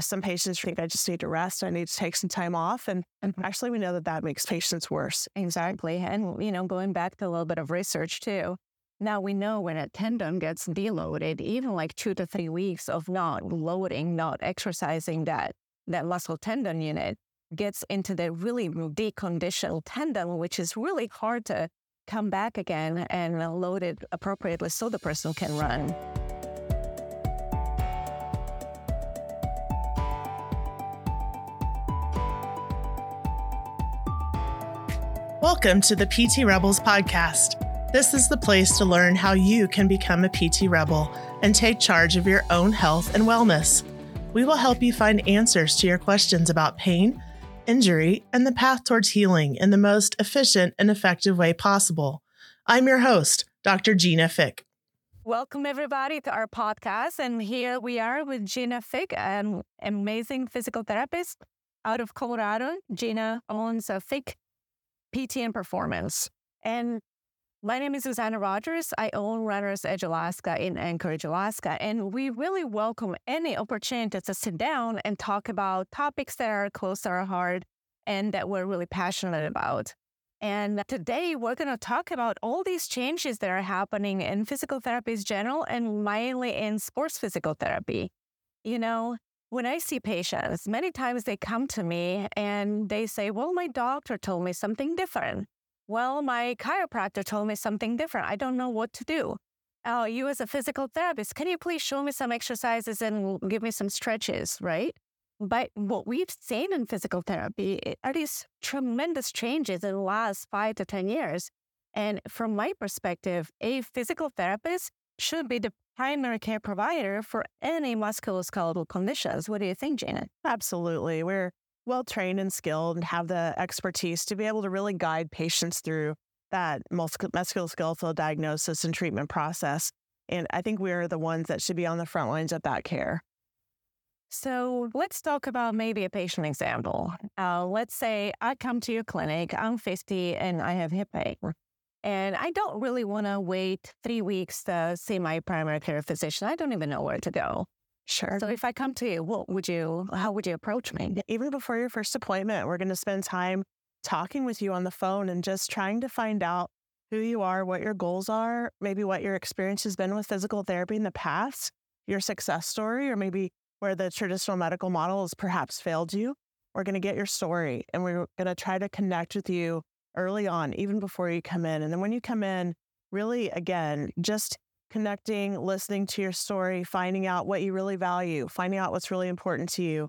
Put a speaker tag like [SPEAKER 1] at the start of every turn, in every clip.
[SPEAKER 1] some patients think I just need to rest. I need to take some time off. And
[SPEAKER 2] Mhm.
[SPEAKER 1] actually, we know that that makes patients worse.
[SPEAKER 2] Exactly. And, you know, going back to a little bit of research too, now we know when a tendon gets deloaded, even like two to three weeks of not loading, not exercising that, that muscle tendon unit gets into the really deconditioned tendon, which is really hard to come back again and load it appropriately so the person can run.
[SPEAKER 3] Welcome to the PT Rebels podcast. This is the place to learn how you can become a PT Rebel and take charge of your own health and wellness. We will help you find answers to your questions about pain, injury, and the path towards healing in the most efficient and effective way possible. I'm your host, Dr. Gina Fick.
[SPEAKER 2] Welcome, everybody, to our podcast. And here we are with Gina Fick, an amazing physical therapist out of Colorado. Gina owns a Fick PT and Performance. And my name is Zuzana Rogers. I own Runner's Edge Alaska in Anchorage, Alaska. And we really welcome any opportunity to sit down and talk about topics that are close to our heart and that we're really passionate about. And today we're going to talk about all these changes that are happening in physical therapy in general and mainly in sports physical therapy. You know, when I see patients, many times they come to me and they say, Well, my doctor told me something different. Well, my chiropractor told me something different. I don't know what to do. Oh, you as a physical therapist, can you please show me some exercises and give me some stretches, right? But what we've seen in physical therapy eh, are these tremendous changes in the last five to 10 years. And from my perspective, a physical therapist should be the primary care provider for any musculoskeletal conditions. What do you think, Janet?
[SPEAKER 1] Absolutely. We're well trained and skilled and have the expertise to be able to really guide patients through that musculoskeletal diagnosis and treatment process. And I think we're the ones that should be on the front lines of that care.
[SPEAKER 2] So let's talk about maybe a patient example. Uh, let's say I come to your clinic, I'm 50 and I have hip pain. And I don't really want to wait three weeks to see my primary care physician. I don't even know where to go.
[SPEAKER 1] Sure.
[SPEAKER 2] So if I come to you, what would you, how would you approach me?
[SPEAKER 1] Even before your first appointment, we're going to spend time talking with you on the phone and just trying to find out who you are, what your goals are, maybe what your experience has been with physical therapy in the past, your success story, or maybe where the traditional medical model has perhaps failed you. We're going to get your story and we're going to try to connect with you early on, even before you come in. And then when you come in, really, again, just connecting, listening to your story, finding out what you really value, finding out what's really important to you.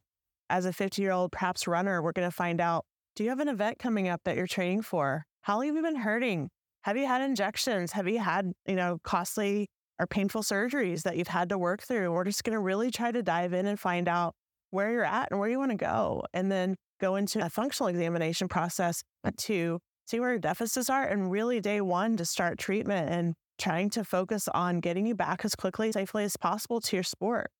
[SPEAKER 1] As a 50 year old, perhaps runner, we're going to find out do you have an event coming up that you're training for? How long have you been hurting? Have you had injections? Have you had, you know, costly or painful surgeries that you've had to work through? We're just going to really try to dive in and find out where you're at and where you want to go. And then go into a functional examination process to see where your deficits are and really day one to start treatment and trying to focus on getting you back as quickly, safely as possible to your sport.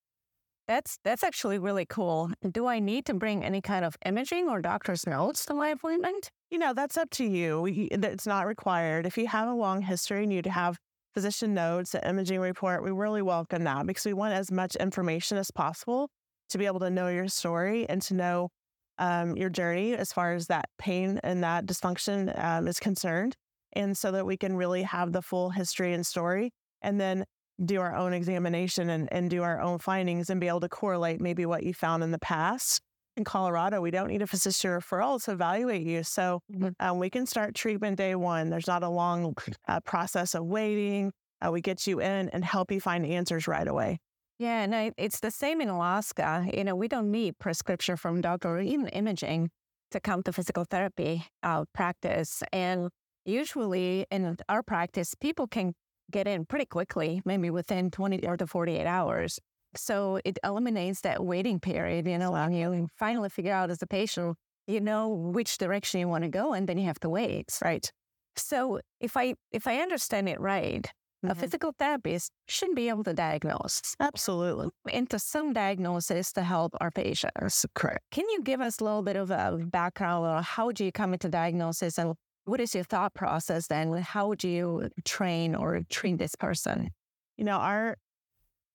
[SPEAKER 2] That's that's actually really cool. Do I need to bring any kind of imaging or doctor's notes to my appointment?
[SPEAKER 1] You know, that's up to you. It's not required. If you have a long history and you have physician notes, an imaging report, we really welcome that because we want as much information as possible to be able to know your story and to know um, your journey as far as that pain and that dysfunction um, is concerned. And so that we can really have the full history and story and then do our own examination and, and do our own findings and be able to correlate maybe what you found in the past. In Colorado, we don't need a physician referral to evaluate you. So um, we can start treatment day one. There's not a long uh, process of waiting. Uh, we get you in and help you find answers right away.
[SPEAKER 2] Yeah, and it's the same in Alaska. You know, we don't need prescription from doctor or even imaging to come to physical therapy uh, practice. And usually in our practice, people can get in pretty quickly, maybe within 20 or to 48 hours. So it eliminates that waiting period, and you finally figure out as a patient, you know which direction you want to go, and then you have to wait.
[SPEAKER 1] Right.
[SPEAKER 2] So if I if I understand it right, a
[SPEAKER 1] Mhm.
[SPEAKER 2] physical therapist shouldn't be able to diagnose
[SPEAKER 1] Absolutely.
[SPEAKER 2] into some diagnosis to help our patients.
[SPEAKER 1] Correct.
[SPEAKER 2] Can you give us a little bit of a background on how do you come into diagnosis and what is your thought process then? How do you train or treat this person?
[SPEAKER 1] You know, our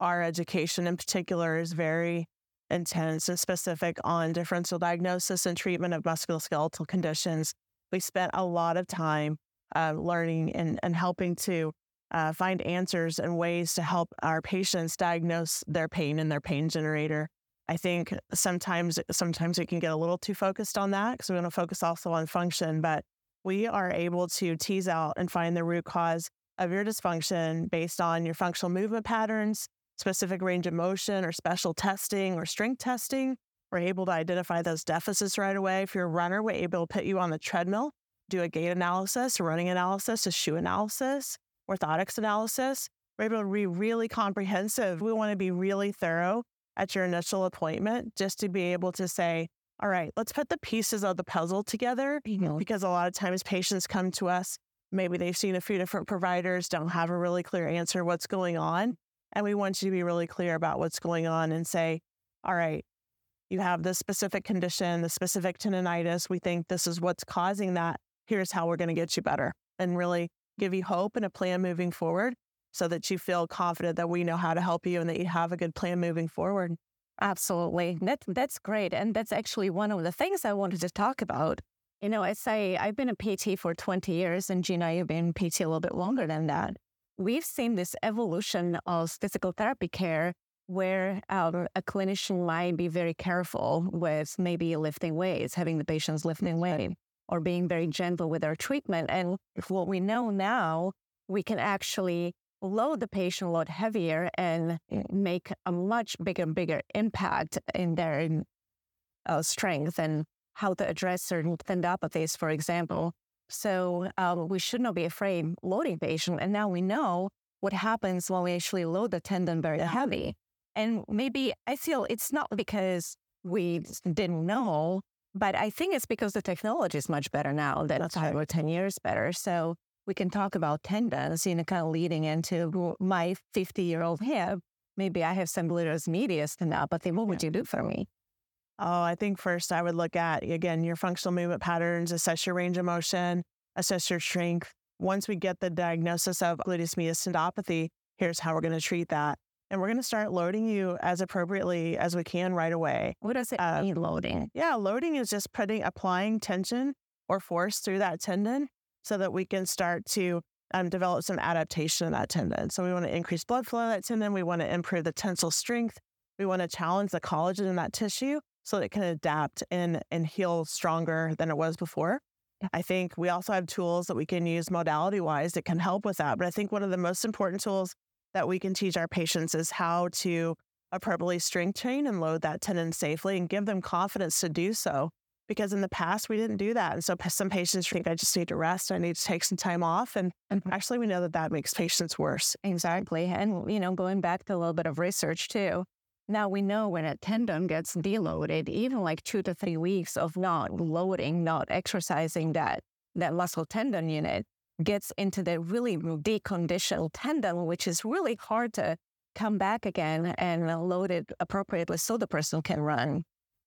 [SPEAKER 1] our education in particular is very intense and specific on differential diagnosis and treatment of musculoskeletal conditions. We spent a lot of time uh, learning and, and helping to uh, find answers and ways to help our patients diagnose their pain and their pain generator. I think sometimes sometimes we can get a little too focused on that because we want to focus also on function, but we are able to tease out and find the root cause of your dysfunction based on your functional movement patterns, specific range of motion, or special testing or strength testing. We're able to identify those deficits right away. If you're a runner, we're able to put you on the treadmill, do a gait analysis, running analysis, a shoe analysis, orthotics analysis. We're able to be really comprehensive. We want to be really thorough at your initial appointment just to be able to say, all right, let's put the pieces of the puzzle together mm-hmm. because a lot of times patients come to us, maybe they've seen a few different providers, don't have a really clear answer what's going on. And we want you to be really clear about what's going on and say, all right, you have this specific condition, the specific tendonitis. We think this is what's causing that. Here's how we're going to get you better and really give you hope and a plan moving forward so that you feel confident that we know how to help you and that you have a good plan moving forward.
[SPEAKER 2] Absolutely. That, that's great. And that's actually one of the things I wanted to talk about. You know, as I say I've been a PT for 20 years, and Gina, you've been PT a little bit longer than that. We've seen this evolution of physical therapy care where um, a clinician might be very careful with maybe lifting weights, having the patients lifting weight, or being very gentle with their treatment. And what we know now, we can actually load the patient a lot heavier and make a much bigger, bigger impact in their uh, strength and how to address certain tendinopathies, for example. So um, we should not be afraid loading patient. And now we know what happens when we actually load the tendon very heavy. And maybe I feel it's not because we didn't know, but I think it's because the technology is much better now than That's five right. or 10 years better. So we can talk about tendons, you know, kind of leading into my 50 year old hip. Maybe I have some medius medius tendinopathy. What would yeah. you do for me?
[SPEAKER 1] Oh, I think first I would look at, again, your functional movement patterns, assess your range of motion, assess your strength. Once we get the diagnosis of gluteus medius tendinopathy, here's how we're going to treat that. And we're going to start loading you as appropriately as we can right away.
[SPEAKER 2] What does it uh, mean, loading?
[SPEAKER 1] Yeah, loading is just putting, applying tension or force through that tendon so that we can start to um, develop some adaptation in that tendon. So we want to increase blood flow in that tendon. We want to improve the tensile strength. We want to challenge the collagen in that tissue so that it can adapt and, and heal stronger than it was before. I think we also have tools that we can use modality wise that can help with that. But I think one of the most important tools that we can teach our patients is how to appropriately strength train and load that tendon safely and give them confidence to do so because in the past we didn't do that. And so some patients think I just need to rest. I need to take some time off. And mm-hmm. actually, we know that that makes patients worse.
[SPEAKER 2] Exactly. And, you know, going back to a little bit of research too, now we know when a tendon gets deloaded, even like two to three weeks of not loading, not exercising that, that muscle tendon unit gets into the really deconditioned tendon, which is really hard to come back again and load it appropriately so the person can run.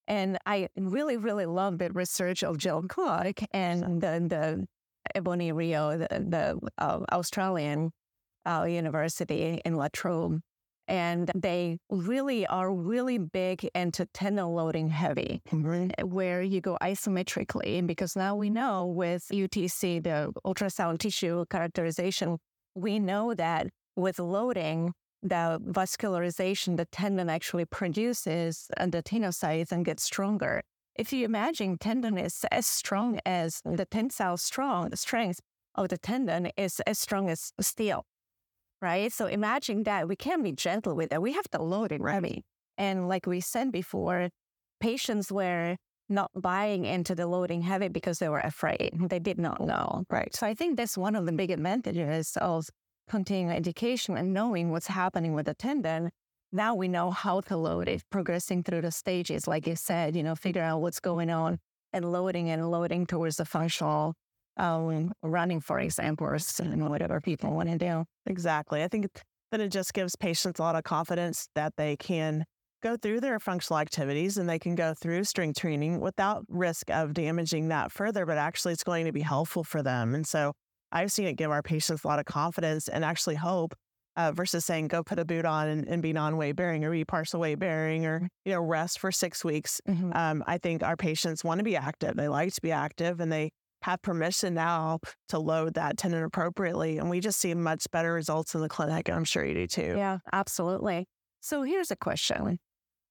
[SPEAKER 2] And I really, really love the research of Jill Cook and the, the Ebonie Rio, the, the uh, Australian uh, university in La Trobe. And they really are really big into tendon loading heavy, mm-hmm. where you go isometrically. Because now we know with UTC, the ultrasound tissue characterization, we know that with loading, the vascularization the tendon actually produces and the tenocytes and gets stronger. If you imagine tendon is as strong as the tensile strong strength of the tendon is as strong as steel, right? So imagine that we can be gentle with it. We have the loading, heavy. And like we said before, patients were not buying into the loading heavy because they were afraid. They did not know. Right. So I think that's one of the big advantages of continuing education and knowing what's happening with the tendon, now we know how to load it, progressing through the stages, like you said, you know, figure out what's going on and loading and loading towards the functional um, running, for example, or whatever people want to do.
[SPEAKER 1] Exactly. I think that it just gives patients a lot of confidence that they can go through their functional activities and they can go through strength training without risk of damaging that further, but actually it's going to be helpful for them. And so I've seen it give our patients a lot of confidence and actually hope uh, versus saying go put a boot on and, and be non-weight bearing or be partial weight bearing or you know rest for six weeks.
[SPEAKER 2] Mhm.
[SPEAKER 1] Um, I think our patients want to be active. They like to be active, and they have permission now to load that tendon appropriately. And we just see much better results in the clinic. And I'm sure you do too.
[SPEAKER 2] Yeah, absolutely. So here's a question.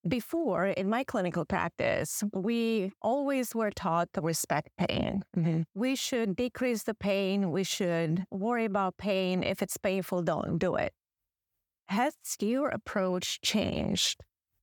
[SPEAKER 2] Before in my clinical practice, we always were taught to respect pain.
[SPEAKER 1] Mhm.
[SPEAKER 2] We should decrease the pain. We should worry about pain. If it's painful, don't do it. Has your approach changed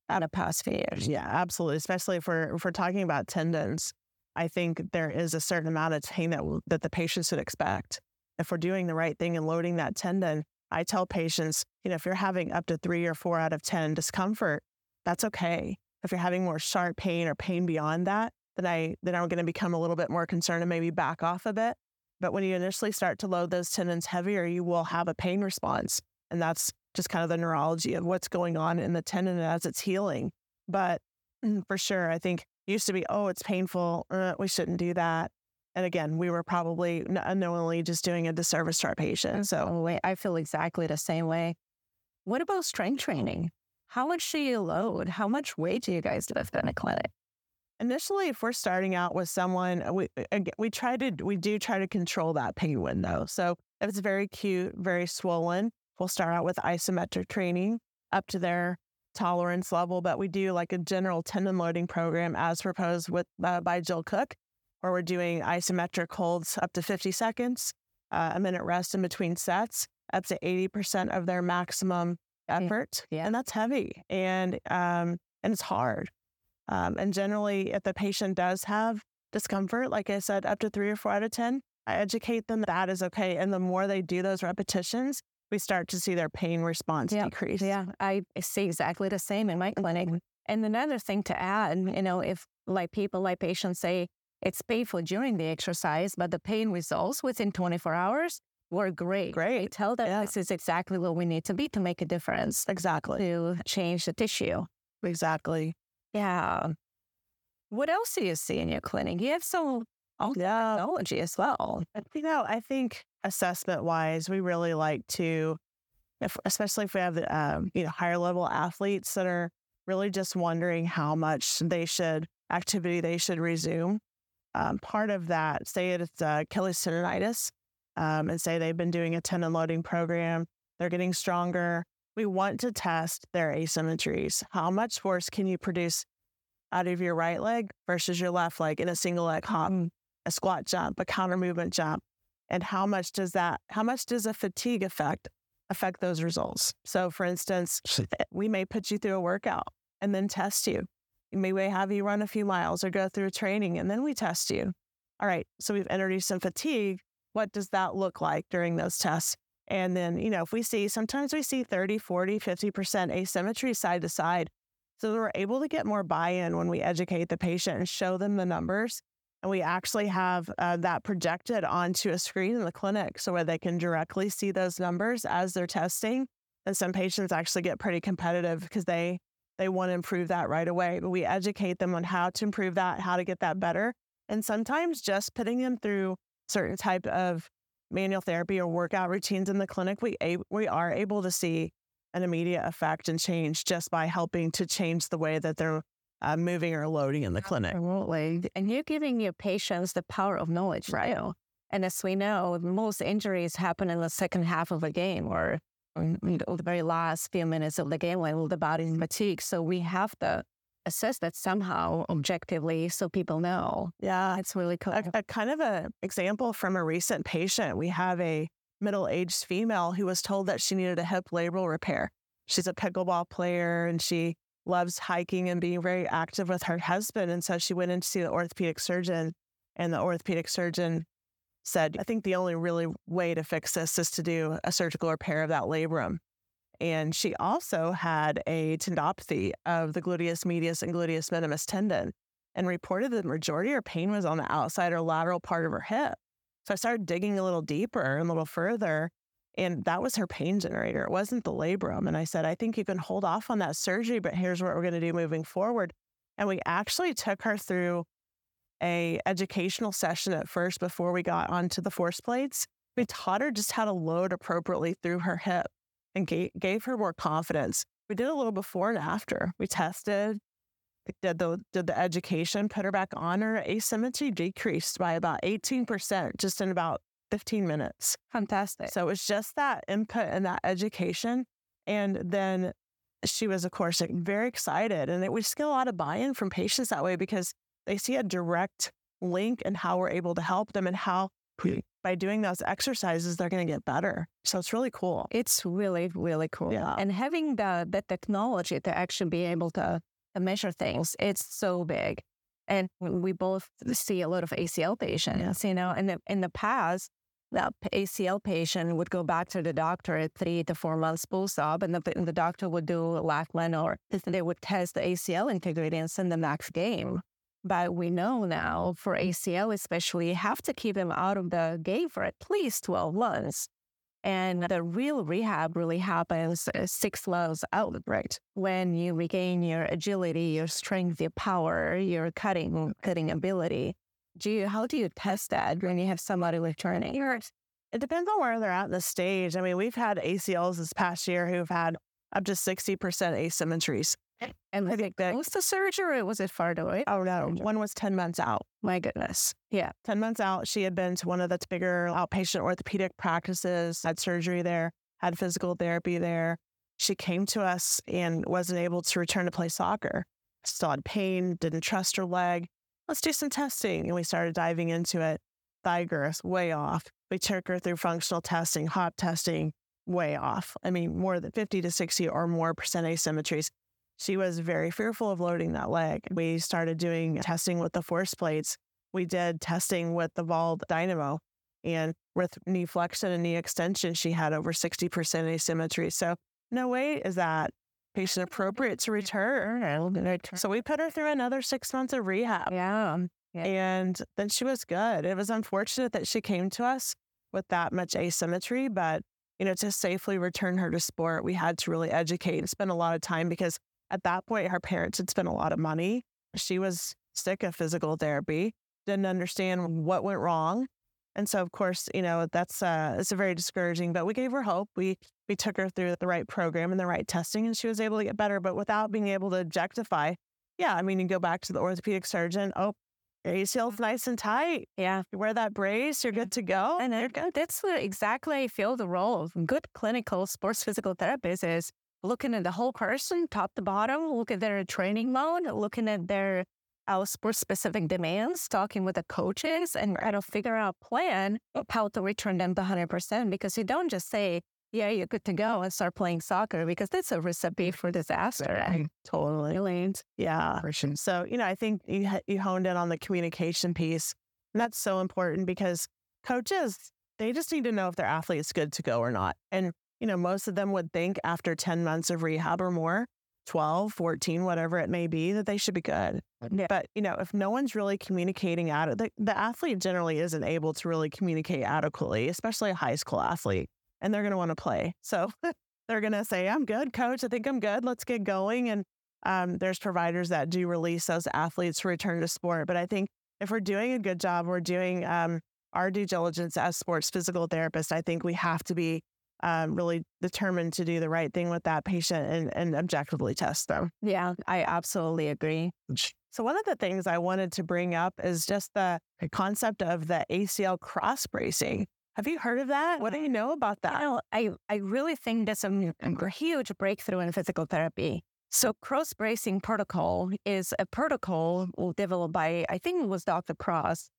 [SPEAKER 2] in the past few years?
[SPEAKER 1] Yeah, absolutely. Especially if we're if we're talking about tendons, I think there is a certain amount of pain that that the patient should expect. If we're doing the right thing and loading that tendon, I tell patients, you know, if you're having up to three or four out of ten discomfort, that's okay. If you're having more sharp pain or pain beyond that, then I then I'm going to become a little bit more concerned and maybe back off a bit. But when you initially start to load those tendons heavier, you will have a pain response, and that's just kind of the neurology of what's going on in the tendon as it's healing. But mm, for sure, I think used to be, oh, it's painful. Uh, we shouldn't do that. And again, we were probably unknowingly just doing a disservice to our patient. So
[SPEAKER 2] Oh, wait, I feel exactly the same way. What about strength training? How much do you load? How much weight do you guys lift in a clinic?
[SPEAKER 1] initially, if we're starting out with someone, uh, we we try to we do try to control that pain window. So if it's very cute, very swollen, we'll start out with isometric training up to their tolerance level. But we do like a general tendon loading program as proposed with uh, by Jill Cook, where we're doing isometric holds up to 50 seconds, uh, a minute rest in between sets, up to 80% of their maximum
[SPEAKER 2] Yeah.
[SPEAKER 1] effort.
[SPEAKER 2] Yeah.
[SPEAKER 1] And that's heavy and um, and it's hard. Um, and generally, if the patient does have discomfort, like I said, up to three or four out of 10, I educate them that is okay. And the more they do those repetitions, we start to see their pain response
[SPEAKER 2] Yeah.
[SPEAKER 1] decrease.
[SPEAKER 2] Yeah, I see exactly the same in my clinic. Mm-hmm. And another thing to add, mm-hmm. you know, if like people, like patients say it's painful during the exercise, but the pain resolves within 24 hours, we're great.
[SPEAKER 1] Great.
[SPEAKER 2] Tell them
[SPEAKER 1] Yeah.
[SPEAKER 2] this is exactly what we need to be to make a difference
[SPEAKER 1] Exactly.
[SPEAKER 2] to change the tissue.
[SPEAKER 1] Exactly.
[SPEAKER 2] Yeah. What else do you see in your clinic? You have some
[SPEAKER 1] Yeah.
[SPEAKER 2] technology as well.
[SPEAKER 1] You know, I think assessment wise, we really like to, if, especially if we have the, um, you know, higher level athletes that are really just wondering how much they should, activity they should resume. Um, part of that, say it's uh, Achilles tendonitis, um, and say they've been doing a tendon loading program, they're getting stronger. We want to test their asymmetries. How much force can you produce out of your right leg versus your left leg in a single leg hop? a squat jump, a counter movement jump, and how much does that, how much does a fatigue effect affect those results? So, for instance, eh, we may put you through a workout and then test you. We may have you run a few miles or go through training and then we test you. All right, so we've introduced some fatigue. What does that look like during those tests? And then, you know, if we see, sometimes we see 30, 40, 50% asymmetry side to side. So we're able to get more buy in when we educate the patient and show them the numbers and we actually have uh, that projected onto a screen in the clinic so where they can directly see those numbers as they're testing. And some patients actually get pretty competitive because they they want to improve that right away. But we educate them on how to improve that, how to get that better. And sometimes just putting them through certain type of manual therapy or workout routines in the clinic, we a- we are able to see an immediate effect and change just by helping to change the way that they're uh, moving or loading in the clinic.
[SPEAKER 2] Absolutely. And you're giving your patients the power of knowledge, right? And as we know, most injuries happen in the second half of a game or in the very last few minutes of the game when the body's fatigued. So we have to assess that somehow objectively so people know.
[SPEAKER 1] Yeah.
[SPEAKER 2] It's really cool.
[SPEAKER 1] a, a kind of an example from a recent patient. We have a middle-aged female who was told that she needed a hip labral repair. She's a pickleball player and she loves hiking and being very active with her husband. And so she went in to see the orthopedic surgeon, and the orthopedic surgeon said, I think the only really way to fix this is to do a surgical repair of that labrum. And she also had a tendopathy of the gluteus medius and gluteus minimus tendon and reported that the majority of her pain was on the outside or lateral part of her hip. So I started digging a little deeper and a little further, and that was her pain generator. It wasn't the labrum. And I said, I think you can hold off on that surgery, but here's what we're going to do moving forward. And we actually took her through a educational session at first before we got onto the force plates. We taught her just how to load appropriately through her hip and gave, gave her more confidence. We did a little before and after. We tested, did the did the education, put her back on. Her asymmetry decreased by about 18% just in about 15 minutes.
[SPEAKER 2] Fantastic.
[SPEAKER 1] So it was just that input and that education. And then she was, of course, very excited. And it, we just get a lot of buy in from patients that way because they see a direct link in how we're able to help them and how by doing those exercises, they're going to get better. So it's really cool.
[SPEAKER 2] It's really, really cool.
[SPEAKER 1] Yeah.
[SPEAKER 2] And having the, the technology to actually be able to, to measure things, it's so big. And we both see a lot of ACL patients, you know, and in the past, the ACL patient would go back to the doctor at three to four months post-op, and the, and the doctor would do a Lachman or they would test the ACL integrity and send them next game. But we know now for ACL, especially, you have to keep them out of the game for at least 12 months. And the real rehab really happens uh, six months out, right? When you regain your agility, your strength, your power, your cutting cutting ability. Do you, how do you test that when you have somebody with returning?
[SPEAKER 1] It depends on where they're at in the stage. I mean, we've had ACLs this past year who've had up to 60% asymmetries.
[SPEAKER 2] Eh, and I think that was the surgery or was it far away?
[SPEAKER 1] Oh, no. One was 10 months out.
[SPEAKER 2] My goodness. Yeah.
[SPEAKER 1] 10 months out, she had been to one of the bigger outpatient orthopedic practices, had surgery there, had physical therapy there. She came to us and wasn't able to return to play soccer. Still had pain, didn't trust her leg. Let's do some testing. And we started diving into it. Thigh girth, way off. We took her through functional testing, hop testing, way off. I mean, more than 50 to 60 or more percent asymmetries. She was very fearful of loading that leg. We started doing testing with the force plates. We did testing with the VALD DynaMo. And with knee flexion and knee extension, she had over 60% asymmetry. So, no way is that patient appropriate to mm-hmm. return. So, we put her through another six months of rehab.
[SPEAKER 2] Yeah. Um, yeah.
[SPEAKER 1] And then she was good. It was unfortunate that she came to us with that much asymmetry, but you know, to safely return her to sport, we had to really educate and spend a lot of time because at that point, her parents had spent a lot of money. She was sick of physical therapy, didn't understand what went wrong. And so, of course, you know, that's uh, it's a very discouraging, but we gave her hope. We we took her through the right program and the right testing, and she was able to get better, but without being able to objectify. Yeah, I mean, you go back to the orthopedic surgeon. Oh, your ACL's nice and tight.
[SPEAKER 2] Yeah.
[SPEAKER 1] You wear that brace, you're good to go.
[SPEAKER 2] And you're good. that's exactly I feel the role of good clinical sports physical therapist is looking at the whole person, top to bottom, look at their training mode, looking at their our sports specific demands, talking with the coaches and kind of figure out a plan of how to return them to 100%. Because you don't just say, yeah, you're good to go and start playing soccer because that's a recipe for disaster.
[SPEAKER 1] Right. Totally.
[SPEAKER 2] Brilliant.
[SPEAKER 1] Yeah. So, you know, I think you, you honed in on the communication piece. And that's so important because coaches, they just need to know if their athlete's good to go or not. And you know, most of them would think after 10 months of rehab or more, 12, 14, whatever it may be, that they should be good.
[SPEAKER 2] Yeah.
[SPEAKER 1] But, you know, if no one's really communicating out the, the athlete generally isn't able to really communicate adequately, especially a high school athlete, and they're going to want to play. So they're going to say, I'm good, coach. I think I'm good. Let's get going. And um, there's providers that do release those athletes to return to sport. But I think if we're doing a good job, we're doing um, our due diligence as sports physical therapists, I think we have to be um, really determined to do the right thing with that patient and, and objectively test them.
[SPEAKER 2] Yeah, I absolutely agree.
[SPEAKER 1] So, one of the things I wanted to bring up is just the concept of the ACL cross bracing. Have you heard of that? What do you know about that?
[SPEAKER 2] You know, I, I really think that's a, a huge breakthrough in physical therapy. So, cross bracing protocol is a protocol developed by, I think it was Dr. Cross,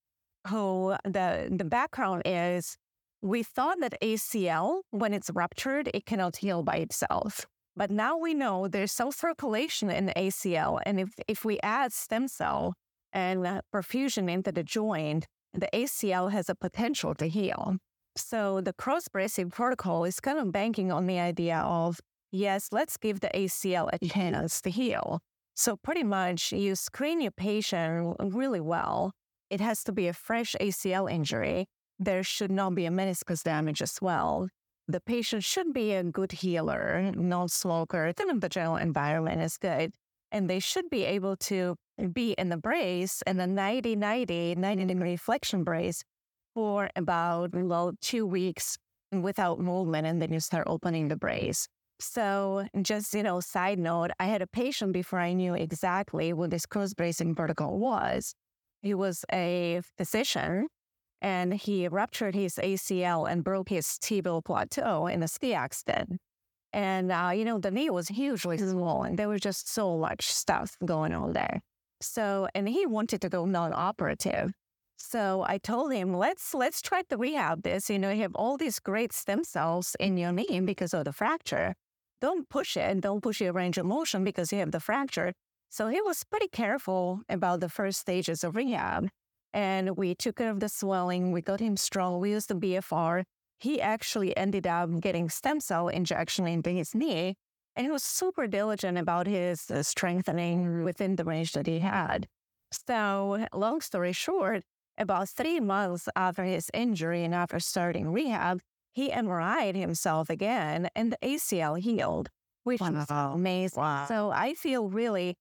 [SPEAKER 2] who the, the background is we thought that ACL, when it's ruptured, it cannot heal by itself. But now we know there's some circulation in the ACL. And if, if we add stem cell and perfusion into the joint, the ACL has a potential to heal. So the cross bracing protocol is kind of banking on the idea of, yes, let's give the ACL a chance to heal. So pretty much you screen your patient really well. It has to be a fresh ACL injury there should not be a meniscus damage as well. The patient should be a good healer, non smoker, then the general environment is good. And they should be able to be in the brace in the 90 90, 90 degree flexion brace for about well, two weeks without movement, and then you start opening the brace. So, just you know, side note, I had a patient before I knew exactly what this cross bracing protocol was. He was a physician and he ruptured his ACL and broke his tibial plateau in a ski accident. And, uh, you know, the knee was hugely swollen. There was just so much stuff going on there. So, and he wanted to go non-operative. So I told him, let's let's try to rehab this. You know, you have all these great stem cells in your knee because of the fracture. Don't push it and don't push your range of motion because you have the fracture. So he was pretty careful about the first stages of rehab. And we took care of the swelling. We got him strong. We used the BFR. He actually ended up getting stem cell injection into his knee. And he was super diligent about his uh, strengthening within the range that he had. So, long story short, about three months after his injury and after starting rehab, he MRI'd himself again and the ACL healed, which wow. is amazing. Wow. So I feel really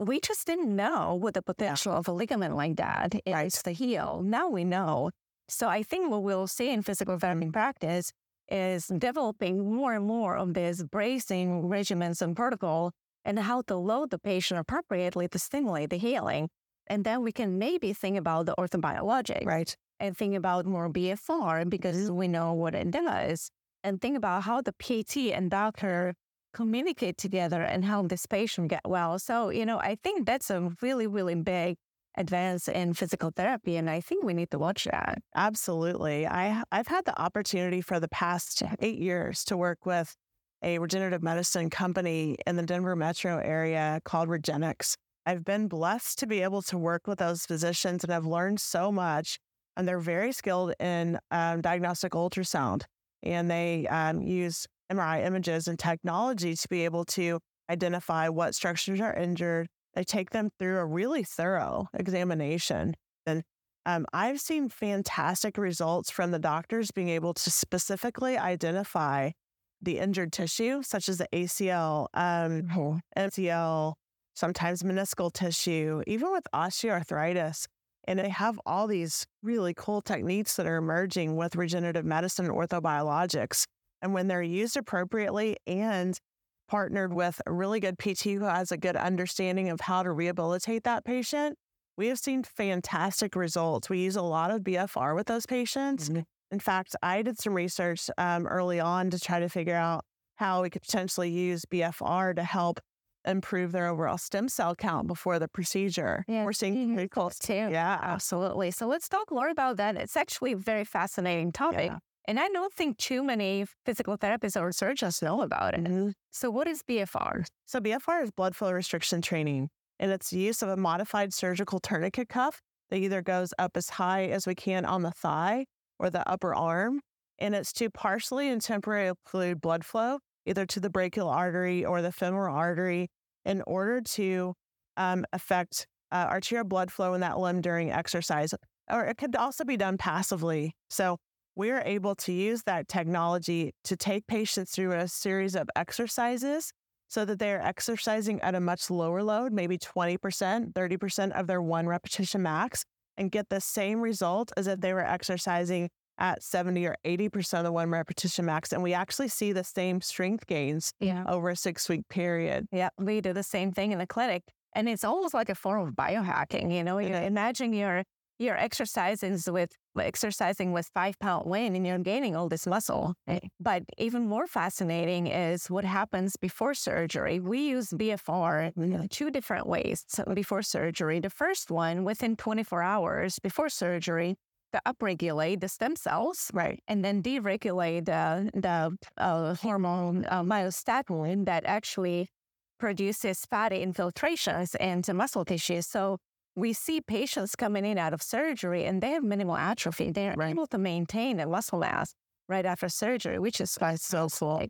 [SPEAKER 2] we just didn't know what the potential of a ligament like that is to heal. Now we know. So I think what we'll see in physical therapy mm-hmm. practice is developing more and more of these bracing regimens and protocol and how to load the patient appropriately to stimulate the healing. And then we can maybe think about the orthobiologic.
[SPEAKER 1] Right.
[SPEAKER 2] And think about more BFR because mm-hmm. we know what it does. And think about how the PT and doctor communicate together and help this patient get well. So, you know, I think that's a really, really big advance in physical therapy. And I think we need to watch that.
[SPEAKER 1] Absolutely. I, I've had the opportunity for the past eight years to work with a regenerative medicine company in the Denver metro area called Regenexx. I've been blessed to be able to work with those physicians and I've learned so much. And they're very skilled in um, diagnostic ultrasound and they um, use MRI images and technology to be able to identify what structures are injured. They take them through a really thorough examination. And um, I've seen fantastic results from the doctors being able to specifically identify the injured tissue, such as the ACL, um, MCL, sometimes meniscal tissue, even with osteoarthritis. And they have all these really cool techniques that are emerging with regenerative medicine and orthobiologics and when they're used appropriately and partnered with a really good PT who has a good understanding of how to rehabilitate that patient, we have seen fantastic results. We use a lot of BFR with those patients. Mm-hmm. In fact, I did some research um, early on to try to figure out how we could potentially use BFR to help improve their overall stem cell count before the procedure.
[SPEAKER 2] Yeah,
[SPEAKER 1] we're seeing pretty cool
[SPEAKER 2] too. Yeah, absolutely. So let's talk more about that. It's actually a very fascinating topic. Yeah. And I don't think too many physical therapists or surgeons know about it. Mm-hmm. So, what is BFR?
[SPEAKER 1] So, BFR is blood flow restriction training, and it's the use of a modified surgical tourniquet cuff that either goes up as high as we can on the thigh or the upper arm. And it's to partially and temporarily occlude blood flow, either to the brachial artery or the femoral artery, in order to um, affect uh, arterial blood flow in that limb during exercise. Or it could also be done passively. So, we're able to use that technology to take patients through a series of exercises so that they're exercising at a much lower load, maybe 20%, 30% of their one repetition max, and get the same result as if they were exercising at 70 or 80% of the one repetition max. And we actually see the same strength gains yeah. over a six week period.
[SPEAKER 2] Yeah, we do the same thing in the clinic. And it's almost like a form of biohacking. You know, you imagine you're you're exercising with exercising with five pound weight and you're gaining all this muscle. But even more fascinating is what happens before surgery. We use BFR in two different ways before surgery. The first one, within 24 hours before surgery, to upregulate the stem cells,
[SPEAKER 1] right,
[SPEAKER 2] and then deregulate the the uh, hormone uh, myostatin that actually produces fatty infiltrations into muscle tissue. So we see patients coming in out of surgery and they have minimal atrophy. They're right. able to maintain a muscle mass right after surgery, which is so cool.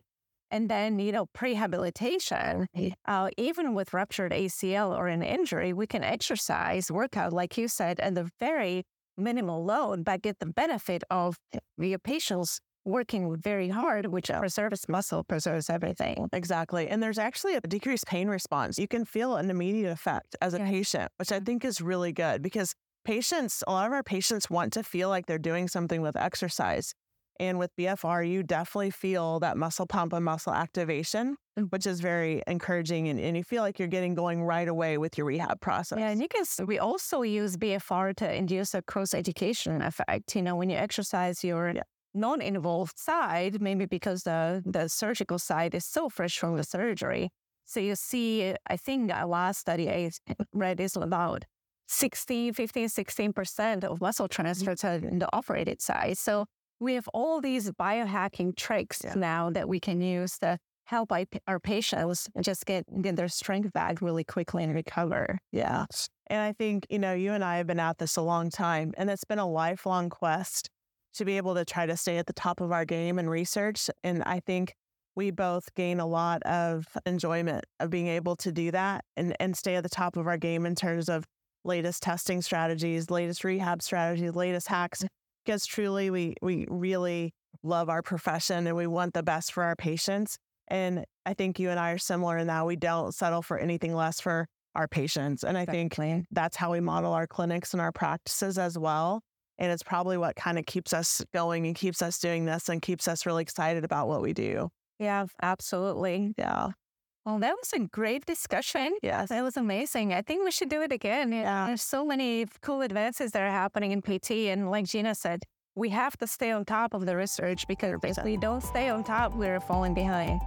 [SPEAKER 2] And then, you know, prehabilitation, uh, even with ruptured ACL or an injury, we can exercise, workout, like you said, at the very minimal load, but get the benefit of your patient's working very hard, which preserves muscle, preserves everything.
[SPEAKER 1] Exactly. And there's actually a decreased pain response. You can feel an immediate effect as a yeah. patient, which I think is really good because patients, a lot of our patients want to feel like they're doing something with exercise. And with BFR, you definitely feel that muscle pump and muscle activation,
[SPEAKER 2] Mm.
[SPEAKER 1] which is very encouraging. And, and you feel like you're getting going right away with your rehab process.
[SPEAKER 2] Yeah, and you can. We also use BFR to induce a cross education effect. You know, when you exercise your
[SPEAKER 1] Yeah.
[SPEAKER 2] Non-involved side, maybe because the the surgical side is so fresh from the surgery. So you see, I think the last study I read is about 16, 15, 16% of muscle mm-hmm. transfer to in the operated side. So we have all these biohacking tricks
[SPEAKER 1] Yeah.
[SPEAKER 2] now that we can use to help our our patients just get, get their strength back really quickly and recover.
[SPEAKER 1] Yeah. And I think, you know, you and I have been at this a long time, and it's been a lifelong quest to be able to try to stay at the top of our game and research. And I think we both gain a lot of enjoyment of being able to do that and, and stay at the top of our game in terms of latest testing strategies, latest rehab strategies, latest hacks. Mm. Because truly we we really love our profession and we want the best for our patients. And I think you and I are similar in that we don't settle for anything less for our patients. And I think that's how we model our clinics and our practices as well. And it's probably what kind of keeps us going and keeps us doing this and keeps us really excited about what we do.
[SPEAKER 2] Yeah, absolutely.
[SPEAKER 1] Yeah.
[SPEAKER 2] Well, that was a great discussion.
[SPEAKER 1] Yes.
[SPEAKER 2] That was amazing. I think we should do it again.
[SPEAKER 1] Yeah.
[SPEAKER 2] There's so many cool advances that are happening in PT. And like Gina said, we have to stay on top of the research because if we don't stay on top, we're falling behind.